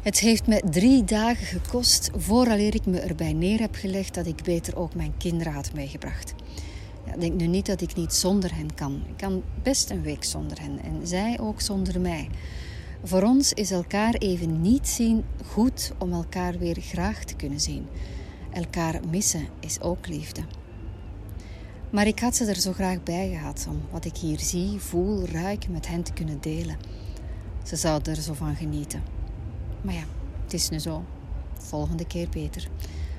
Het heeft me drie dagen gekost vooraleer ik me erbij neer heb gelegd dat ik beter ook mijn kinderen had meegebracht. Ja, denk nu niet dat ik niet zonder hen kan. Ik kan best een week zonder hen en zij ook zonder mij. Voor ons is elkaar even niet zien goed om elkaar weer graag te kunnen zien. Elkaar missen is ook liefde. Maar ik had ze er zo graag bij gehad om wat ik hier zie, voel, ruik met hen te kunnen delen. Ze zouden er zo van genieten. Maar ja, het is nu zo. Volgende keer beter.